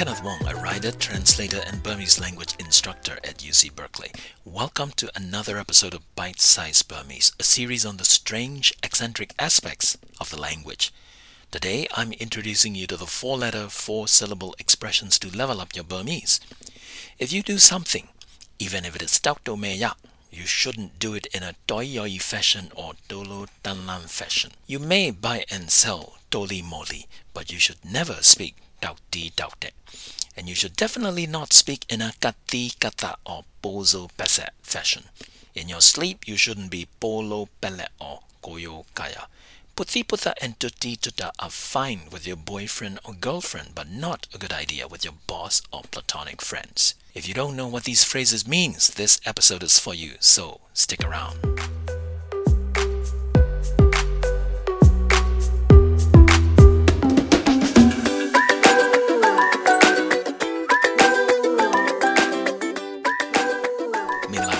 Kenneth Wong, a writer, translator, and Burmese language instructor at UC Berkeley. Welcome to another episode of Bite Size Burmese, a series on the strange, eccentric aspects of the language. Today, I'm introducing you to the four letter, four syllable expressions to level up your Burmese. If you do something, even if it is tauto meya, you shouldn't do it in a toyoi fashion or dolo tanlan fashion. You may buy and sell toli moli, but you should never speak dauti daute. And you should definitely not speak in a kati kata or pozo pese fashion. In your sleep, you shouldn't be polo pele or koyo kaya. Puthi putha and tutti tutta are fine with your boyfriend or girlfriend, but not a good idea with your boss or platonic friends. If you don't know what these phrases means, this episode is for you, so stick around.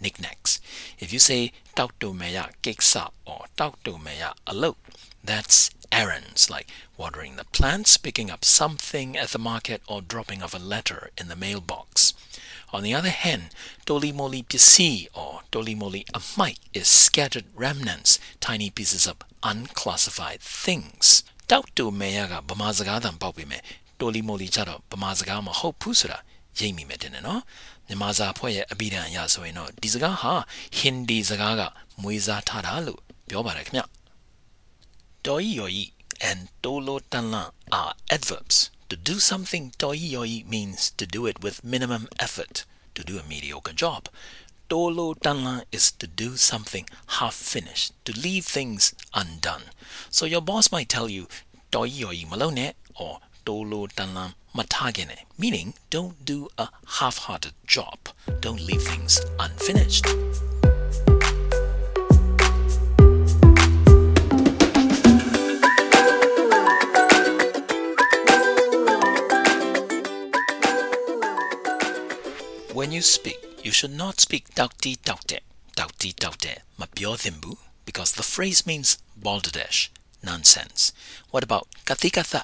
knickknacks. If you say tauk to meya keksa or tauk to meya alok, that's errands like watering the plants, picking up something at the market, or dropping off a letter in the mailbox. On the other hand, tolimoli pisi or tolimoli amai is scattered remnants, tiny pieces of unclassified things. တောက်တူမေယကဗမာစကားသံပေါက်ပြီမဲ့တိုလီမိုလီကြတော့ဗမာစကားမဟုတ်ဘူးဆိုတာရိပ်မိမယ်တင်တယ်နော် မြန်မာစာဖွဲ့ရဲ့အပိဓာန်အရဆိုရင်တော့ဒီစကားဟာဟင်ဒီစကားကမွေးစားထားတာလို့ပြောပါတယ်ခင်ဗျတော်ဤရောဤ and tolo tanla are adverbs to do something toiyoi means to do it with minimum effort, to do a mediocre job. Tolo tanla is to do something half finished, to leave things undone. So your boss might tell you toiyoi malone or tolo tanla matagene, meaning don't do a half-hearted job. Don't leave things unfinished. When you speak, you should not speak taukti taukte, taukti taukte, mapyo because the phrase means balderdash, nonsense. What about katikatha?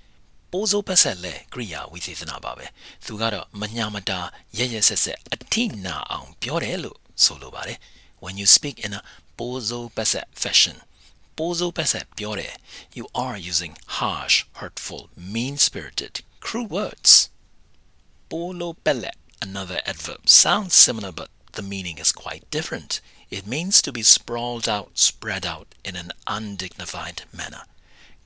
ပိုးစိုးပတ်ဆက်လဲကရိယာဝိသေသနပါပဲသူကတော့မညာမတာရရဆက်ဆက်အထိနာအောင်ပြောတယ်လို့ဆိုလိုပါတယ် when you speak in a ပိုးစိုးပတ်ဆက် fashion ပိုးစိုးပတ်ဆက်ပြောတယ် you are using harsh hurtful mean spirited cruel words ပိုးလိုပက်လက် another adverb. Sounds similar, but the meaning is quite different. It means to be sprawled out, spread out in an undignified manner.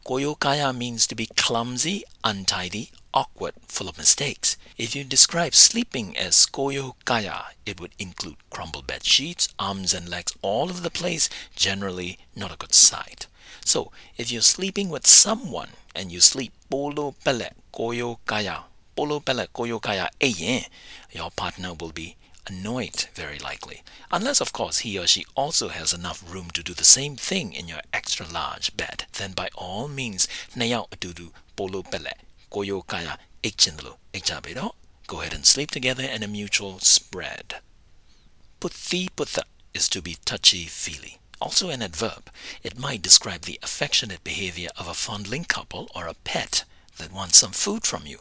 Koyokaya means to be clumsy, untidy, awkward, full of mistakes. If you describe sleeping as koyokaya, it would include crumpled bed sheets, arms and legs all over the place, generally not a good sight. So, if you're sleeping with someone and you sleep polo pele koyokaya, polo pele koyokaya eyen, your partner will be annoyed very likely. Unless, of course, he or she also has enough room to do the same thing in your extra large bed. Then by all means, nayaw atudu polo pele, koyo kaya ikchinlo ikchabedo. Go ahead and sleep together in a mutual spread. Puthi putha is to be touchy-feely. Also an adverb. It might describe the affectionate behavior of a fondling couple or a pet that wants some food from you.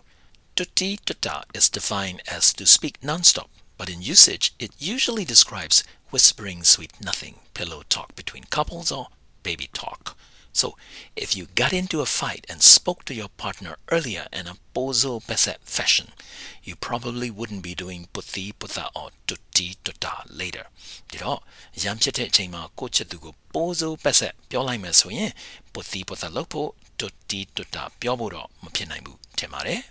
Tutti tutta is defined as to speak nonstop, but in usage it usually describes whispering sweet nothing, pillow talk between couples, or baby talk. So So, if you got into a fight and spoke to your partner earlier in a pozo peset fashion, you probably wouldn't be doing putti putta or tutti tutta later. ဒီတော့ရမ်းဖြစ်တဲ့အချိန်မှာကိုချစ်သူကို pozo peset ပြောလိုက်မယ်ဆိုရင် putti putta လုပ်ဖို့ tutti tutta ပြောဖို့တော့မဖြစ်နိုင်ဘူးထင်ပါတယ်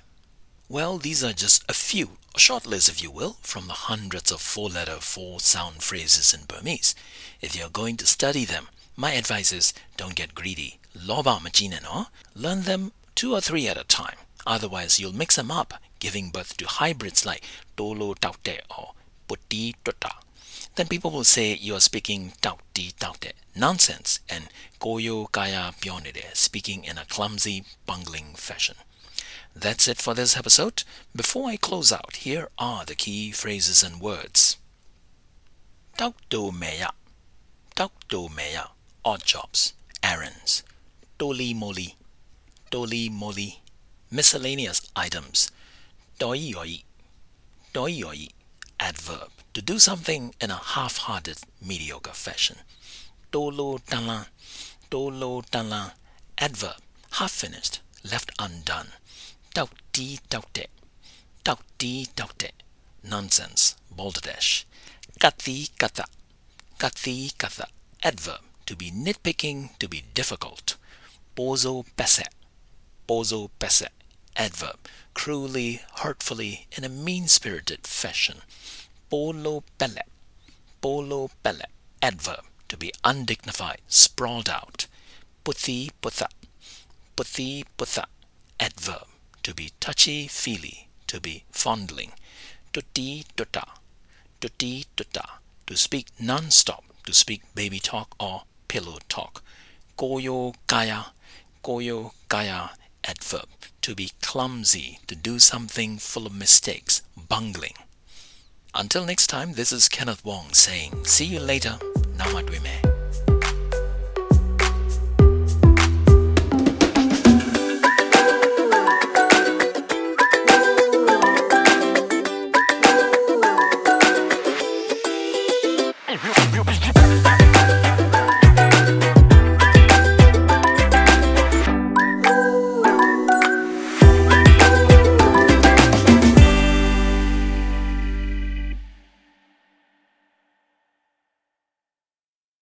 well, these are just a few, a short list if you will, from the hundreds of four-letter, four-sound phrases in Burmese. If you're going to study them, my advice is don't get greedy. Loba machine no. Learn them two or three at a time. Otherwise, you'll mix them up, giving birth to hybrids like tolo taute or putti tota. Then people will say you are speaking tauti taute, nonsense, and koyo kaya pionide, speaking in a clumsy, bungling fashion. That's it for this episode. Before I close out, here are the key phrases and words. Taukto meya. Taukto meya. Odd jobs. Errands. Toli moli. Toli moli. Miscellaneous items. Doi yoi. Doi yoi. Adverb. To do something in a half-hearted, mediocre fashion. Tolo talan. Tolo talan. Adverb. Half finished. Left undone. Taukti taukte. Taukti taukte. Nonsense. Balderdash. Kati kata. Kati kata. Adverb. To be nitpicking, to be difficult. Pozo pese. Pozo pese. Adverb. Cruelly, hurtfully, in a mean-spirited fashion. Polo pele. Polo pele. Adverb. To be undignified, sprawled out. Puthi putha. Puthi putha. Adverb to be touchy-feely, to be fondling. Tutti tutta, tutti tutta, to speak non-stop, to speak baby talk or pillow talk. Koyo kaya, koyo kaya, adverb, to be clumsy, to do something full of mistakes, bungling. Until next time, this is Kenneth Wong saying, see you later, Namadwime.